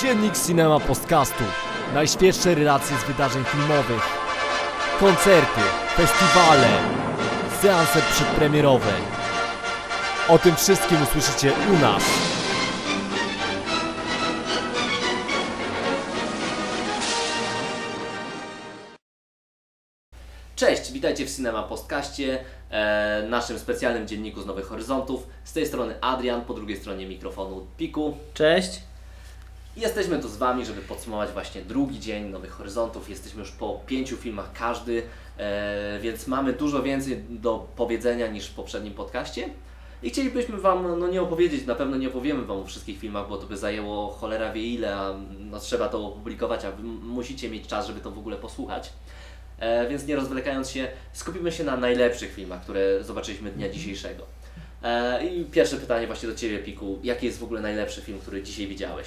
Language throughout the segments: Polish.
Dziennik Cinema Podcastu. Najświeższe relacje z wydarzeń filmowych. Koncerty, festiwale, seanse przedpremierowe. O tym wszystkim usłyszycie u nas. Cześć, witajcie w Cinema Postkaście, e, naszym specjalnym dzienniku z Nowych Horyzontów. Z tej strony Adrian, po drugiej stronie mikrofonu Piku. Cześć. Jesteśmy tu z Wami, żeby podsumować właśnie drugi dzień Nowych Horyzontów. Jesteśmy już po pięciu filmach każdy, e, więc mamy dużo więcej do powiedzenia niż w poprzednim podcaście. I chcielibyśmy Wam no, nie opowiedzieć, na pewno nie opowiemy Wam o wszystkich filmach, bo to by zajęło cholera wie ile, a no, trzeba to opublikować, a Wy musicie mieć czas, żeby to w ogóle posłuchać. E, więc nie rozwlekając się, skupimy się na najlepszych filmach, które zobaczyliśmy dnia dzisiejszego. E, I pierwsze pytanie właśnie do Ciebie, Piku. Jaki jest w ogóle najlepszy film, który dzisiaj widziałeś?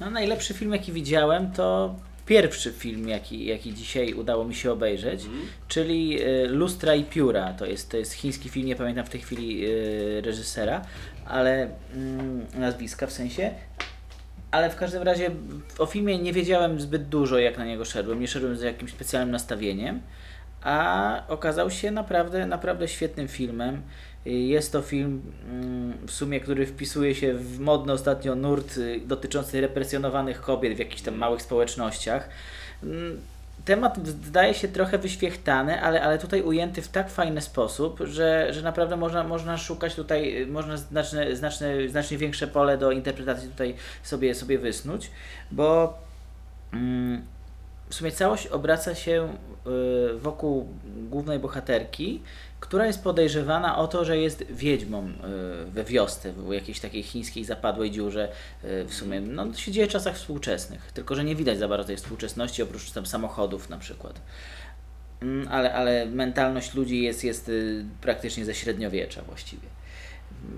No, najlepszy film, jaki widziałem, to pierwszy film, jaki, jaki dzisiaj udało mi się obejrzeć, czyli y, Lustra i Pióra. To jest, to jest chiński film, nie pamiętam w tej chwili y, reżysera, ale mm, nazwiska w sensie. Ale w każdym razie o filmie nie wiedziałem zbyt dużo, jak na niego szedłem. Nie szedłem z jakimś specjalnym nastawieniem, a okazał się naprawdę, naprawdę świetnym filmem. Jest to film mm, w sumie, który wpisuje się w modny ostatnio nurt y, dotyczący represjonowanych kobiet w jakichś tam małych społecznościach. Mm, Temat wydaje się trochę wyświechtany, ale, ale tutaj ujęty w tak fajny sposób, że, że naprawdę można, można szukać tutaj, y, można znaczne, znaczne, znacznie większe pole do interpretacji tutaj sobie, sobie wysnuć, bo mm, w sumie całość obraca się y, wokół głównej bohaterki, która jest podejrzewana o to, że jest wiedźmą y, we wiosce, w jakiejś takiej chińskiej zapadłej dziurze. y, W sumie, no to się dzieje w czasach współczesnych, tylko że nie widać za bardzo tej współczesności, oprócz tam samochodów na przykład. Mm, Ale, ale mentalność ludzi jest, jest y, praktycznie ze średniowiecza właściwie.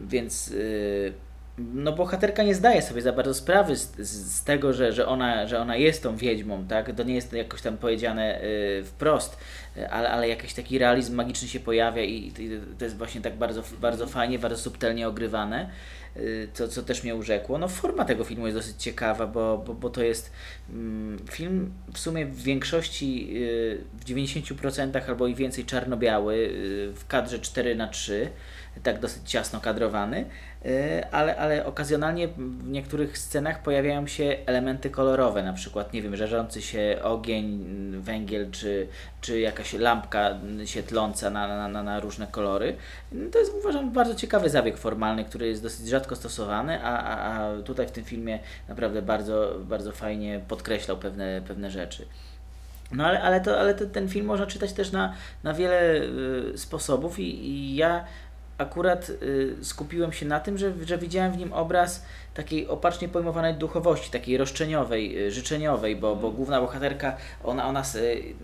Więc y, no bohaterka nie zdaje sobie za bardzo sprawy z, z, z tego, że, że, ona, że ona jest tą wiedźmą, tak? To nie jest jakoś tam powiedziane y, wprost, y, ale, ale jakiś taki realizm magiczny się pojawia i, i to jest właśnie tak bardzo, bardzo fajnie, bardzo subtelnie ogrywane, y, co, co też mnie urzekło. No forma tego filmu jest dosyć ciekawa, bo, bo, bo to jest mm, film w sumie w większości, y, w 90% albo i więcej czarno-biały, w kadrze 4 na 3 tak dosyć ciasno kadrowany, y, ale, ale okazjonalnie w niektórych scenach pojawiają się elementy kolorowe, na przykład, nie wiem, żarzący się ogień, węgiel, czy, czy jakaś lampka y, świetląca na, na, na, różne kolory. To jest uważam bardzo ciekawy zabieg formalny, który jest dosyć rzadko stosowany, a, a, a tutaj w tym filmie naprawdę bardzo, bardzo fajnie podkreślał pewne, pewne rzeczy. No ale, ale, to, ale to, ten film można czytać też na, na wiele y, sposobów i, i ja akurat y, skupiłem się na tym, że, że widziałem w nim obraz takiej opacznie pojmowanej duchowości, takiej roszczeniowej, y, życzeniowej, bo, bo główna bohaterka, ona, ona y,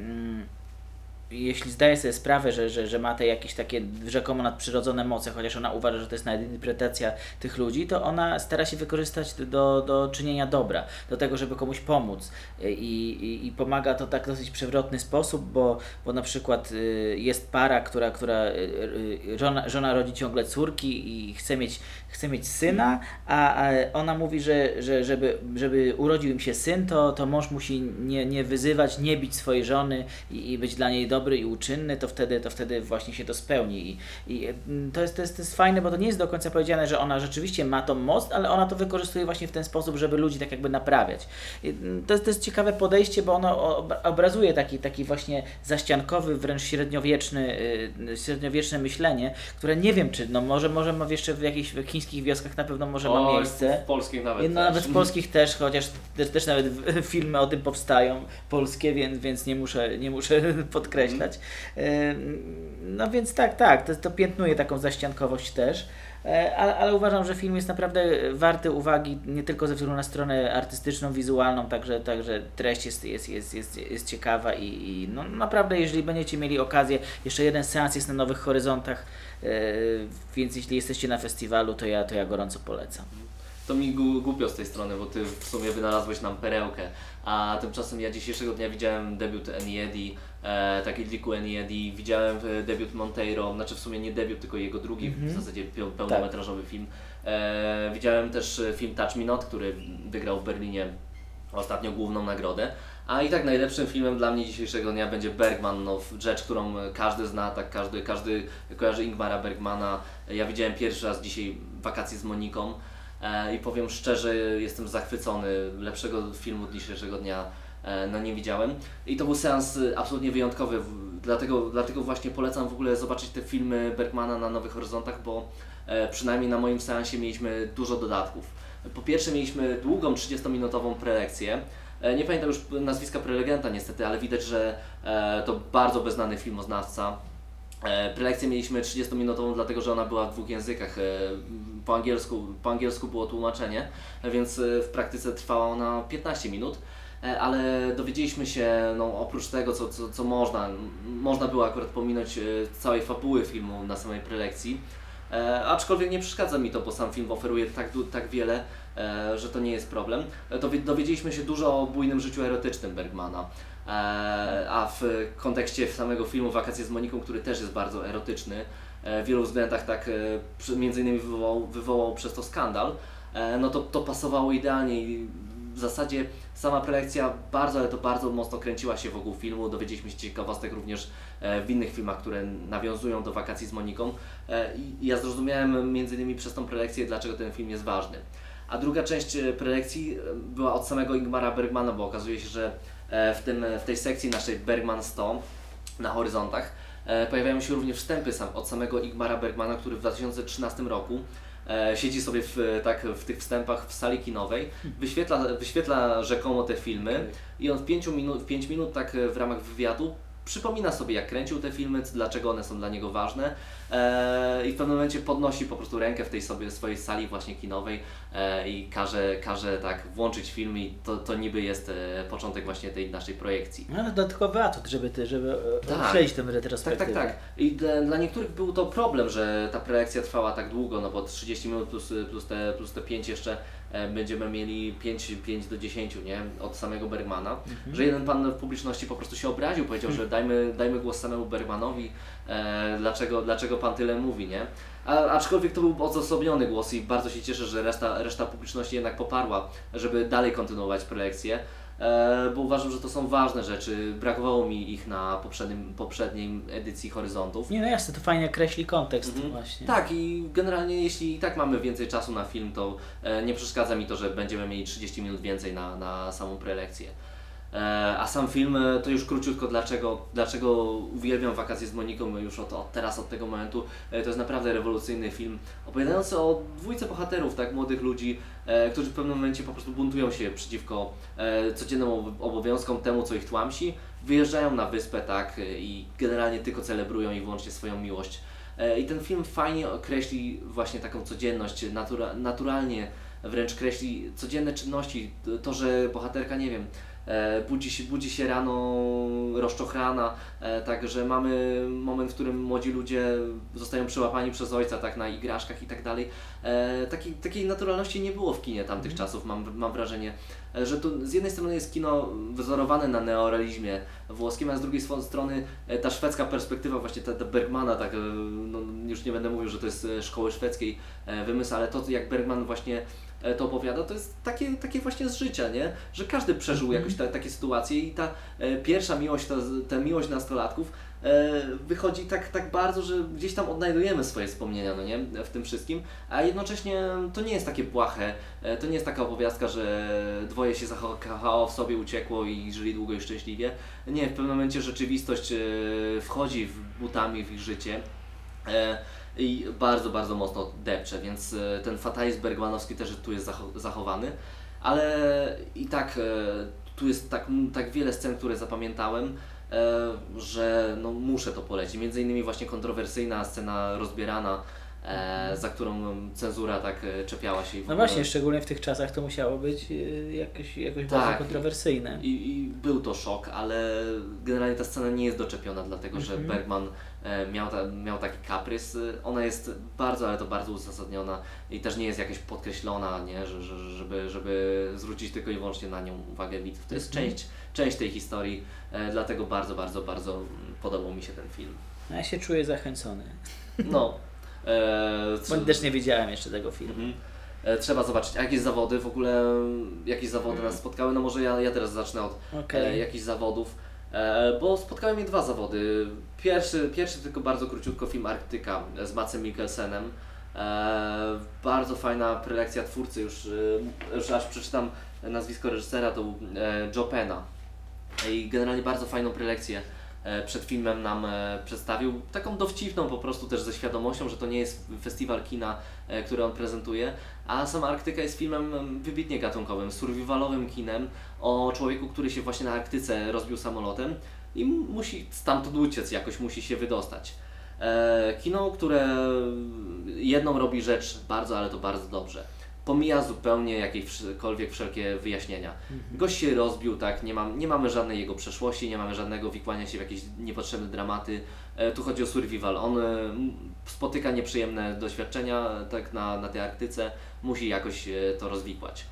jeśli zdaje sobie sprawę, że, że, że ma te jakieś takie rzekomo nadprzyrodzone moce, chociaż ona uważa, że to jest nadinterpretacja tych ludzi, to ona stara się wykorzystać do, do czynienia dobra, do tego, żeby komuś pomóc. I, i, i pomaga to tak dosyć przewrotny sposób, bo, bo na przykład y, jest para, która, która y, y, żona, żona rodzi ciągle córki i chce mieć, chce mieć syna, a, a ona mówi, że, że żeby, żeby urodził im się syn, to, to mąż musi nie, nie wyzywać, nie bić swojej żony i, i być dla niej dobry i uczynny, to wtedy, to wtedy właśnie się to spełni. I, i mm, to, jest, to, jest, to jest fajne, bo to nie jest do końca powiedziane, że ona rzeczywiście ma tą moc, ale ona to wykorzystuje właśnie w ten sposób, żeby ludzi tak jakby naprawiać. I, mm, To jest, to jest ciekawe podejście, bo ono ob- obrazuje taki, taki właśnie zaściankowy, wręcz średniowieczny, y, średniowieczne myślenie, które nie wiem, czy no może, może ma jeszcze w jakichś chińskich wioskach na pewno może ma O, miejsce. W polskich nawet. No, nawet w polskich też, chociaż też, też nawet filmy o tym powstają, polskie, więc, więc nie muszę, nie muszę No więc tak, tak, to, to piętnuje taką zaściankowość też. Ale, ale uważam, że film jest naprawdę warty uwagi nie tylko ze względu na stronę artystyczną, wizualną, także, także treść jest, jest, jest, jest, jest ciekawa i, i no naprawdę, jeżeli będziecie mieli okazję, jeszcze jeden seans jest na Nowych Horyzontach, e, więc jeśli jesteście na festiwalu, to ja, to ja gorąco polecam. To mi głupio z tej strony, bo ty w sumie wynalazłeś nam perełkę, a tymczasem ja dzisiejszego dnia widziałem debiut Eniedi, e, taki Liku Eniedi, widziałem e, debiut Monteiro, znaczy w sumie nie debiut, tylko jego drugi, Mhm. w zasadzie peł- pełnometrażowy film. E, widziałem też e, film Touch Me Not, który wygrał w Berlinie ostatnio główną nagrodę. A i tak najlepszym filmem dla mnie dzisiejszego dnia będzie Bergman, no, rzecz, którą każdy zna, tak każdy, każdy kojarzy Ingmara Bergmana. Ja widziałem pierwszy raz dzisiaj wakacje z Moniką e, i powiem szczerze, jestem zachwycony. Lepszego filmu dzisiejszego dnia no nie widziałem. I to był seans e, absolutnie wyjątkowy, dlatego, dlatego właśnie polecam w ogóle zobaczyć te filmy Bergmana na Nowych Horyzontach, bo e, przynajmniej na moim seansie mieliśmy dużo dodatków. Po pierwsze mieliśmy długą 30-minutową prelekcję. E, Nie pamiętam już nazwiska prelegenta niestety, ale widać, że e, to bardzo beznany filmoznawca. E, Prelekcję mieliśmy 30-minutową, dlatego że ona była w dwóch językach. E, Po angielsku, po angielsku było tłumaczenie, więc e, w praktyce trwała ona 15 minut. E, Ale dowiedzieliśmy się, no, oprócz tego, co, co, co można, można było akurat pominąć e, całej fabuły filmu na samej prelekcji. E, aczkolwiek nie przeszkadza mi to, bo sam film oferuje tak, tak wiele, e, że to nie jest problem. E, dowi- dowiedzieliśmy się dużo o bujnym życiu erotycznym Bergmana. E, a w kontekście samego filmu Wakacje z Moniką, który też jest bardzo erotyczny, e, w wielu względach tak e, między innymi wywołał, wywołał przez to skandal, e, no to, to pasowało idealnie i w zasadzie sama prelekcja bardzo, ale to bardzo mocno kręciła się wokół filmu. Dowiedzieliśmy się ciekawostek również e, w innych filmach, które nawiązują do Wakacji z Moniką E, i ja zrozumiałem między innymi przez tą prelekcję, dlaczego ten film jest ważny. A druga część e, prelekcji była od samego Ingmara Bergmana, bo okazuje się, że w, tym, w tej sekcji naszej Bergman 100 na horyzontach pojawiają się również wstępy sam, od samego Ingmara Bergmana, który w 2013 roku siedzi sobie w, tak, w tych wstępach w sali kinowej, wyświetla, wyświetla rzekomo te filmy i on w 5 minut, w pięć minut tak e, w ramach wywiadu przypomina sobie jak kręcił te filmy, dlaczego one są dla niego ważne e, i w pewnym momencie podnosi po prostu rękę w tej sobie swojej sali właśnie kinowej e, i każe, każe tak włączyć film i to, to niby jest e, początek właśnie tej naszej projekcji. No, ale dodatkowy atut, żeby, ty, żeby Tak. tak. śledzić tę Tak, retrospektywę. tak, tak. I dla, dla niektórych był to problem, że ta prelekcja trwała tak długo, no bo 30 minut plus, plus, te, plus te 5 jeszcze e, będziemy mieli 5, 5 do 10, nie? Od samego Bergmana. Że jeden pan w publiczności po prostu się obraził, powiedział, że dajmy, dajmy głos samemu Bergmanowi, e, dlaczego, dlaczego pan tyle mówi, nie? A, aczkolwiek to był odosobniony głos i bardzo się cieszę, że reszta, reszta publiczności jednak poparła, żeby dalej kontynuować prelekcję. E, bo uważam, że to są ważne rzeczy. Brakowało mi ich na poprzednim, poprzedniej edycji Horyzontów. Nie no jasne, to fajnie kreśli kontekst Mhm. właśnie. Tak, i generalnie jeśli i tak mamy więcej czasu na film, to e, nie przeszkadza mi to, że będziemy mieli 30 minut więcej na, na samą prelekcję. E, a sam film, e, to już króciutko, dlaczego, dlaczego uwielbiam wakacje z Moniką już od, od teraz, od tego momentu. E, to jest naprawdę rewolucyjny film, opowiadający o dwójce bohaterów, tak, młodych ludzi, którzy w pewnym momencie po prostu buntują się przeciwko codziennym ob- obowiązkom, temu, co ich tłamsi. Wyjeżdżają na wyspę, tak, i generalnie tylko celebrują i wyłącznie swoją miłość. I ten film fajnie określi właśnie taką codzienność, natura, naturalnie wręcz kreśli codzienne czynności. To- że bohaterka, nie wiem, budzi się, budzi się rano rozczochrana, e, tak, że mamy moment, w którym młodzi ludzie zostają przyłapani przez ojca, tak, na igraszkach i tak dalej. E, takiej, takiej naturalności nie było w kinie tamtych czasów, mam, mam wrażenie, e, że to z jednej strony jest kino wzorowane na neorealizmie włoskim, a z drugiej strony e, ta szwedzka perspektywa właśnie ta, ta Bergmana, tak, e, no, już nie będę mówił, że to jest e, szkoły szwedzkiej e, wymysł, ale to jak Bergman właśnie e, to opowiada, to jest takie, takie właśnie z życia, nie? Że każdy przeżył jakoś ta, takie sytuacje i ta e, pierwsza miłość, ta, ta miłość nastolatków e, wychodzi tak, tak bardzo, że gdzieś tam odnajdujemy swoje wspomnienia, no nie? W tym wszystkim, a jednocześnie to nie jest takie błahe, e, to nie jest taka opowiastka, że dwoje się zakochało w sobie, uciekło i żyli długo i szczęśliwie. Nie, w pewnym momencie rzeczywistość e, wchodzi w butami w ich życie. E, i bardzo, bardzo mocno depcze, więc e, ten fatalizm bergmanowski też tu jest zacho- zachowany, ale i tak e, tu jest tak, tak wiele scen, które zapamiętałem, że no, muszę to polecić. Między innymi właśnie kontrowersyjna scena rozbierana, e, za którą cenzura tak czepiała się. No właśnie, szczególnie w tych czasach to musiało być jakoś, jakoś Tak. bardzo kontrowersyjne. I, I był to szok, ale generalnie ta scena nie jest doczepiona, dlatego że Mhm. Bergman e, miał, ta, miał taki kaprys. E, Ona jest bardzo, ale to bardzo uzasadniona i też nie jest jakaś podkreślona, nie? Że, że, żeby, żeby zwrócić tylko i wyłącznie na nią uwagę widzów. To jest Mhm. część, część tej historii, e, dlatego bardzo, bardzo, bardzo podobał mi się ten film. No, ja się czuję zachęcony. No. E, Bo też nie widziałem jeszcze tego filmu. Mhm. E, Trzeba zobaczyć, a jakieś zawody w ogóle, jakieś zawody nas spotkały. No może ja, ja teraz zacznę od Okej. e, jakichś zawodów, e, bo spotkały mnie dwa zawody. Pierwszy, pierwszy tylko bardzo króciutko film Arktyka z Macem Mikkelsenem. E, bardzo fajna prelekcja twórcy, już, e, już aż przeczytam nazwisko reżysera, to był e, Joe Pena. I generalnie bardzo fajną prelekcję e, przed filmem nam e, przedstawił. Taką dowcipną po prostu też ze świadomością, że to nie jest festiwal kina, e, który on prezentuje, a sama Arktyka jest filmem em, wybitnie gatunkowym, survivalowym kinem o człowieku, który się właśnie na Arktyce rozbił samolotem i musi stamtąd uciec, jakoś musi się wydostać. E, kino, które jedną robi rzecz bardzo, ale to bardzo dobrze. Pomija zupełnie jakiekolwiek wszelkie wyjaśnienia. Gość się rozbił, tak, nie, mam, nie mamy żadnej jego przeszłości, nie mamy żadnego wikłania się w jakieś niepotrzebne dramaty. E, tu chodzi o survival. On e, spotyka nieprzyjemne doświadczenia tak na, na tej Arktyce, musi jakoś e, to rozwikłać.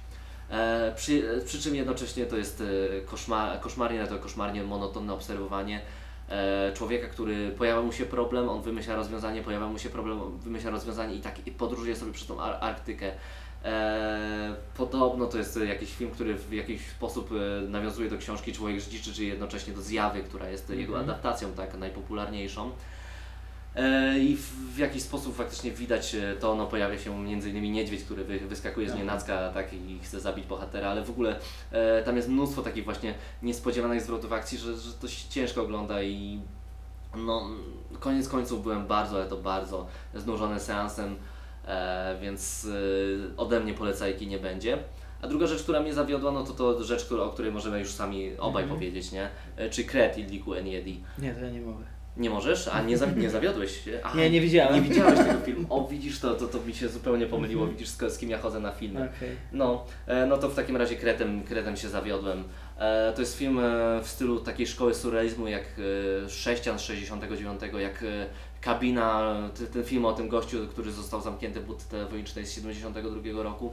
E, przy, przy czym jednocześnie to jest koszmar, koszmarnie, to koszmarnie monotonne obserwowanie e, człowieka, który pojawia mu się problem, on wymyśla rozwiązanie, pojawia mu się problem, wymyśla rozwiązanie i tak i podróżuje sobie przez tą Ar- Arktykę. E, podobno to jest jakiś film, który w jakiś sposób e, nawiązuje do książki Człowiek Zdziczy, czy jednocześnie do Zjawy, która jest jego adaptacją tak najpopularniejszą. E, I w, jakiś sposób faktycznie widać to, no pojawia się między innymi niedźwiedź, który wy, wyskakuje z Aha. nienacka tak, i chce zabić bohatera, ale w ogóle e, tam jest mnóstwo takich właśnie niespodziewanych zwrotów akcji, że, że to się ciężko ogląda i no koniec końców byłem bardzo, ale to bardzo znużony seansem, więc e, ode mnie polecajki nie będzie. A druga rzecz, która mnie zawiodła, no to to rzecz, o której możemy już sami obaj Mhm. powiedzieć, nie? E, Czy Kret Illiku Eniedi. Nie, to ja nie mogę. Nie możesz? A nie, za, nie zawiodłeś się? Aha, Nie, nie widziałem. Nie widziałeś tego filmu. O, widzisz, to, to, to mi się zupełnie pomyliło. Widzisz, z, z kim ja chodzę na filmy. Okej. No, e, no to w takim razie Kretem, Kretem się zawiodłem. E, to jest film e, w stylu takiej szkoły surrealizmu jak e, Sześcian z 69, jak e, Kabina, ten film o tym gościu, który został zamknięty w budce telefonicznej z 72 roku.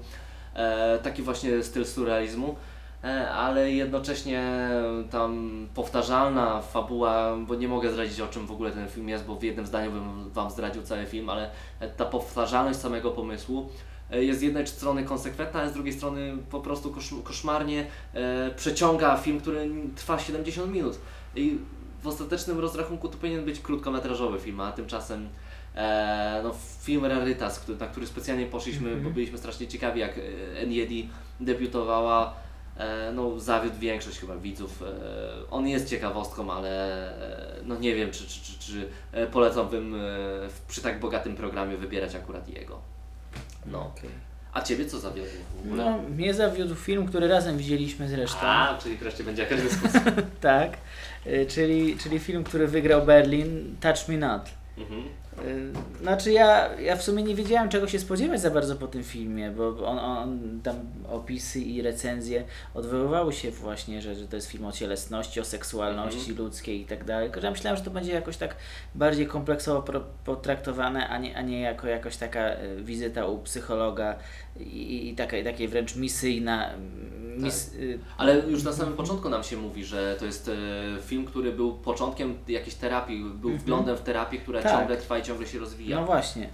E, taki właśnie styl surrealizmu. E, ale jednocześnie tam powtarzalna fabuła, bo nie mogę zdradzić o czym w ogóle ten film jest, bo w jednym zdaniu bym Wam zdradził cały film, ale ta powtarzalność samego pomysłu e, jest z jednej strony konsekwentna, ale z drugiej strony po prostu kosz, koszmarnie przeciąga film, który trwa 70 minut. I w ostatecznym rozrachunku to powinien być krótkometrażowy film, a tymczasem e, no, film Rarytas, który, na który specjalnie poszliśmy, Mhm. bo byliśmy strasznie ciekawi jak e, N.J.D. debiutowała. E, no, zawiódł większość chyba widzów. E, on jest ciekawostką, ale e, no nie wiem, czy, czy, czy, czy e, polecałbym przy tak bogatym programie wybierać akurat jego. No. Okej. A Ciebie co zawiodło w ogóle? No, mnie zawiódł film, który razem widzieliśmy zresztą. A, czyli wreszcie będzie jakaś dyskusja. Tak. Y, Czyli, czyli film, który wygrał Berlin, Touch Me Not. mhm. Y, Znaczy ja, ja w sumie nie wiedziałem czego się spodziewać za bardzo po tym filmie, bo on, on tam opisy i recenzje odwoływały się właśnie, że, że to jest film o cielesności, o seksualności Mhm. ludzkiej i tak dalej. Tylko ja myślałem, że to będzie jakoś tak bardziej kompleksowo potraktowane, a nie, a nie jako jakoś taka y, wizyta u psychologa i, i taka, takiej wręcz misyjna. Mis, y, Ale już na samym początku nam się mówi, że to jest film, który był początkiem jakiejś terapii, był Mhm. wglądem w terapię, która Tak. ciągle trwa i ciągle się rozwija. no właśnie.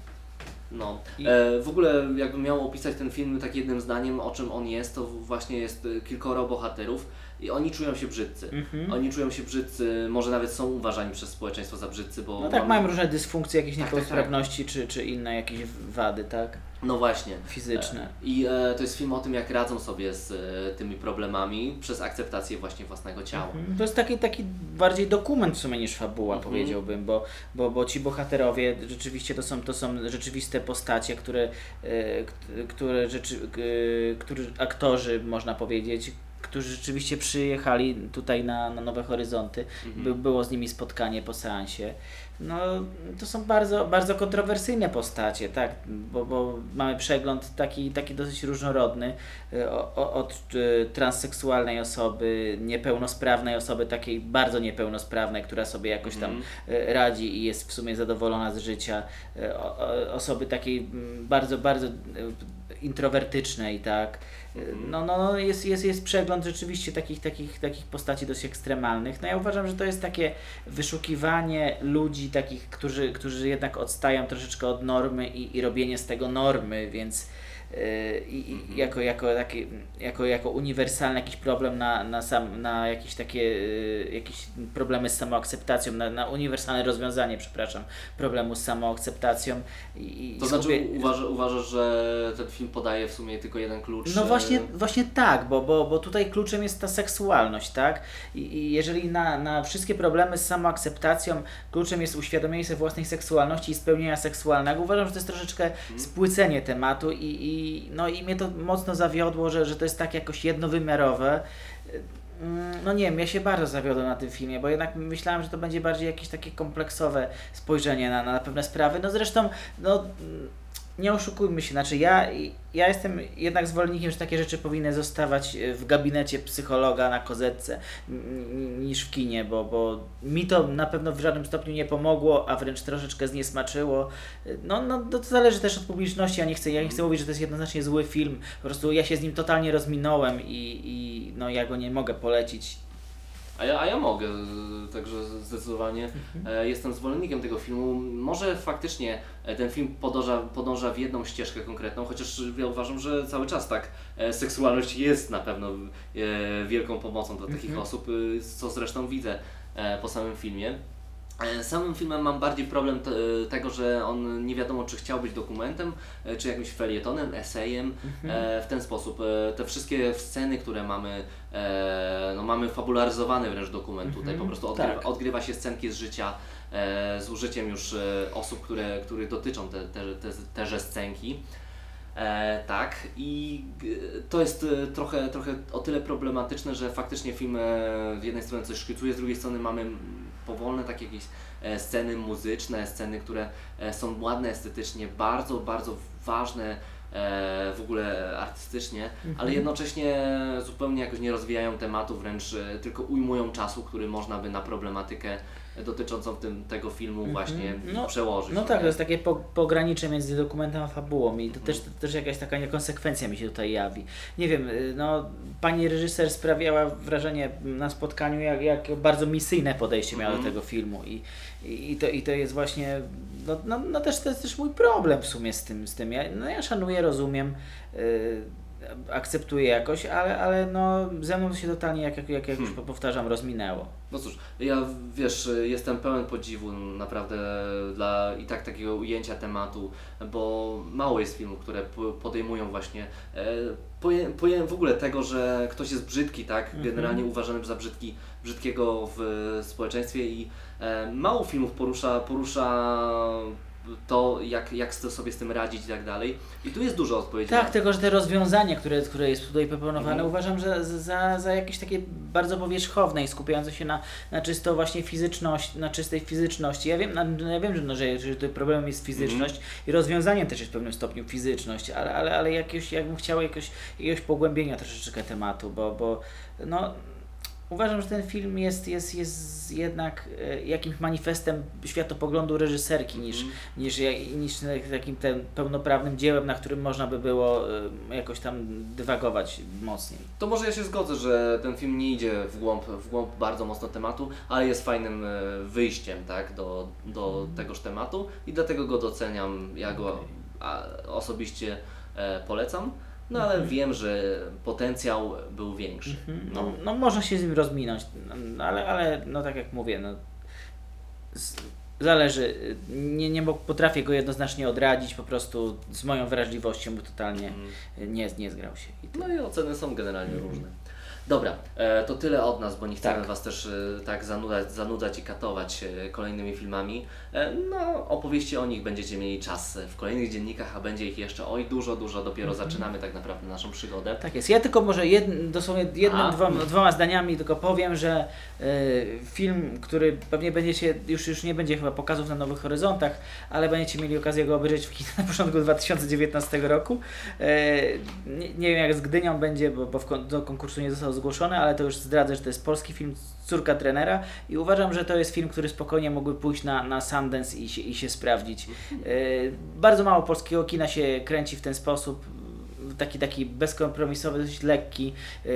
No. E, w ogóle jakbym miał opisać ten film tak jednym zdaniem, o czym on jest, to właśnie jest e, kilkoro bohaterów i oni czują się brzydcy. Mhm. Oni czują się brzydcy, może nawet są uważani przez społeczeństwo za brzydcy, bo... No tak, mam- mają różne dysfunkcje, jakieś Tak, tak, tak. niepełnosprawności czy, czy inne jakieś wady, tak? No właśnie. Fizyczne. E, I e, to jest film o tym, jak radzą sobie z e, tymi problemami przez akceptację właśnie własnego ciała. Mhm. To jest taki, taki bardziej dokument w sumie niż fabuła, Mhm. powiedziałbym, bo, bo, bo ci bohaterowie rzeczywiście to są, to są rzeczywiste postacie, które, e, które, rzeczy, e, którzy aktorzy, można powiedzieć, którzy rzeczywiście przyjechali tutaj na, na Nowe Horyzonty. Mhm. By, było z nimi spotkanie po seansie. No, to są bardzo, bardzo kontrowersyjne postacie, tak, bo, bo mamy przegląd taki, taki dosyć różnorodny e, o, o, od e, transseksualnej osoby, niepełnosprawnej osoby, takiej bardzo niepełnosprawnej, która sobie jakoś tam e, radzi i jest w sumie zadowolona z życia, o, osoby takiej mm, bardzo, bardzo introwertycznej, tak. No, no, no jest, jest, jest przegląd rzeczywiście takich, takich, takich postaci dość ekstremalnych. No ja uważam, że to jest takie wyszukiwanie ludzi takich, którzy, którzy jednak odstają troszeczkę od normy i, i robienie z tego normy, więc i, i jako, jako, taki, jako, jako uniwersalny jakiś problem na, na, sam, na jakieś takie y, jakieś problemy z samoakceptacją, na, na uniwersalne rozwiązanie, przepraszam, problemu z samoakceptacją. I, To znaczy skupię- uważa, uważasz, że ten film podaje w sumie tylko jeden klucz? No e, właśnie, właśnie tak, bo, bo, bo tutaj kluczem jest ta seksualność, tak? I, i jeżeli na, na wszystkie problemy z samoakceptacją kluczem jest uświadomienie sobie własnej seksualności i spełnienia seksualnego, uważam, że to jest troszeczkę spłycenie tematu i, i, no, i mnie to mocno zawiodło, że, że to jest tak jakoś jednowymiarowe. Mm, No nie wiem, ja się bardzo zawiodłem na tym filmie, bo jednak myślałem, że to będzie bardziej jakieś takie kompleksowe spojrzenie na, na pewne sprawy. No zresztą, no nie oszukujmy się, znaczy ja, ja jestem jednak zwolennikiem, że takie rzeczy powinny zostawać e, w gabinecie psychologa na kozetce niż w kinie, bo, bo mi to na pewno w żadnym stopniu nie pomogło, a wręcz troszeczkę zniesmaczyło. No, no to zależy też od publiczności, ja nie chcę, ja nie chcę mówić, że to jest jednoznacznie zły film, po prostu ja się z nim totalnie rozminąłem i, i no ja go nie mogę polecić. A ja, a ja mogę, także zdecydowanie e, jestem zwolennikiem tego filmu. Może faktycznie e, ten film podąża, podąża w jedną ścieżkę konkretną, chociaż ja uważam, że cały czas tak e, seksualność jest na pewno wielką pomocą dla takich Mhm. osób, co zresztą widzę po samym filmie. E, Samym filmem mam bardziej problem te, tego, że on nie wiadomo, czy chciał być dokumentem, e, czy jakimś felietonem, esejem. E, w ten sposób e, te wszystkie sceny, które mamy, e, no mamy fabularyzowany wręcz dokument tutaj, po prostu odgrywa, tak. odgrywa się scenki z życia e, z użyciem już e, osób, które, których dotyczą te, te, te, teże scenki. E, tak, i to jest e, trochę, trochę o tyle problematyczne, że faktycznie film e, z jednej strony coś szkicuje, z drugiej strony mamy powolne takie jakieś e, sceny muzyczne, sceny, które e, są ładne estetycznie, bardzo, bardzo ważne e, w ogóle artystycznie, ale jednocześnie zupełnie jakoś nie rozwijają tematu, wręcz tylko ujmują czasu, który można by na problematykę dotyczącą tym, tego filmu właśnie No, przełożyć. No nie? tak, to jest takie po, pogranicze między dokumentem a fabułą i to Mhm. też, to też jakaś taka niekonsekwencja mi się tutaj jawi. Nie wiem, y, no pani reżyser sprawiała wrażenie na spotkaniu, jak, jak bardzo misyjne podejście miała Mhm. do tego filmu i, i, to, i to jest właśnie, no, no, no też to jest też mój problem w sumie z tym, z tym. Ja, no ja szanuję, rozumiem, y, akceptuję jakoś, ale, ale no ze mną się totalnie, jak, jak, jak już Hmm. powtarzam, rozminęło. No cóż, ja wiesz, jestem pełen podziwu naprawdę dla i tak takiego ujęcia tematu, bo mało jest filmów, które po- podejmują właśnie e, poje, poje, w ogóle tego, że ktoś jest brzydki, tak? Mhm. Generalnie uważany za brzydki, brzydkiego w społeczeństwie i e, mało filmów porusza, porusza to, jak, jak sobie z tym radzić i tak dalej. I tu jest dużo odpowiedzi. Tak, tylko że te rozwiązanie, które, które jest tutaj proponowane, Mhm. uważam, że za, za jakieś takie bardzo powierzchowne i skupiające się na, na czysto właśnie fizyczność, na czystej fizyczności. Ja wiem, na, no ja wiem że, no, że, że tutaj problemem jest fizyczność Mhm. i rozwiązaniem też jest w pewnym stopniu fizyczność, ale, ale, ale jakbym chciał jakoś, jakiegoś pogłębienia troszeczkę tematu, bo, bo no, uważam, że ten film jest, jest, jest jednak e, jakimś manifestem światopoglądu reżyserki niż, Mhm. niż, niż takim tym pełnoprawnym dziełem, na którym można by było y, jakoś tam dywagować mocniej. To może ja się zgodzę, że ten film nie idzie w głąb, w głąb bardzo mocno tematu, ale jest fajnym e, wyjściem tak, do, do tegoż tematu i dlatego go doceniam. Ja go osobiście e, polecam, no ale wiem, że potencjał był większy. No, No. no można się z nim rozminąć, no, ale, ale no tak jak mówię, no, z, zależy, nie, nie potrafię go jednoznacznie odradzić, po prostu z moją wrażliwością, bo totalnie y, nie, nie zgrał się. I. No i oceny są generalnie różne. Dobra, e, to tyle od nas, bo nie chcemy Tak. Was też e, tak zanudzać, zanudzać i katować e, kolejnymi filmami. No, opowieście o nich będziecie mieli czas w kolejnych dziennikach, a będzie ich jeszcze oj dużo, dużo. Dopiero zaczynamy tak naprawdę naszą przygodę. Tak jest. Ja tylko może jed, dosłownie jednym, dwoma, dwoma zdaniami tylko powiem, że y, film, który pewnie będziecie, już, już nie będzie chyba pokazów na Nowych Horyzontach, ale będziecie mieli okazję go obejrzeć w kinie na początku 2019 roku. Y, nie, nie wiem jak z Gdynią będzie, bo, bo w do konkursu nie został zgłoszony, ale to już zdradzę, że to jest polski film Córka trenera i uważam, że to jest film, który spokojnie mógłby pójść na, na Sundance i się, i się sprawdzić. Y, bardzo mało polskiego kina się kręci w ten sposób taki, taki bezkompromisowy, dość lekki, yy,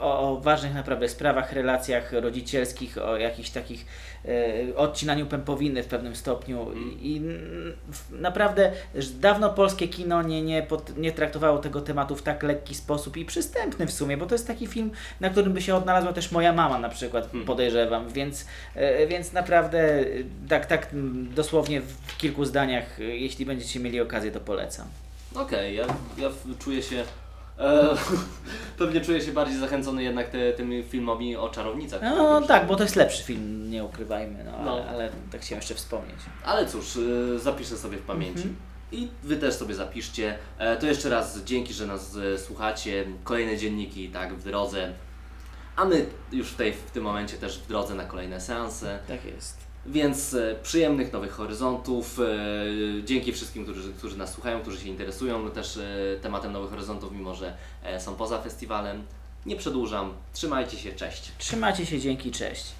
o, o ważnych naprawdę sprawach, relacjach rodzicielskich, o jakichś takich yy, odcinaniu pępowiny w pewnym stopniu. I mm, w- naprawdę dawno polskie kino nie, nie, pod, nie traktowało tego tematu w tak lekki sposób i przystępny w sumie, bo to jest taki film, na którym by się odnalazła też moja mama na przykład, podejrzewam, więc, e, więc naprawdę tak, tak mm, dosłownie w kilku zdaniach, jeśli będziecie mieli okazję, to polecam. Okej, ja, ja czuję się. E, pewnie czuję się bardziej zachęcony jednak te, tymi filmami o czarownicach. No tak, bo to jest lepszy film, nie ukrywajmy, no, No. Ale, ale tak chciałem jeszcze wspomnieć. Ale cóż, y, zapiszę sobie w pamięci. Mhm. I Wy też sobie zapiszcie. E, To jeszcze raz dzięki, że nas e, słuchacie. Kolejne dzienniki, tak, w drodze. A my już w, tej, w tym momencie też w drodze na kolejne seanse. Tak jest. Więc e, przyjemnych nowych horyzontów. E, Dzięki wszystkim, którzy, którzy nas słuchają, którzy się interesują też e, tematem nowych horyzontów, mimo że są poza festiwalem. Nie przedłużam. Trzymajcie się, cześć. Trzymajcie się, dzięki, cześć.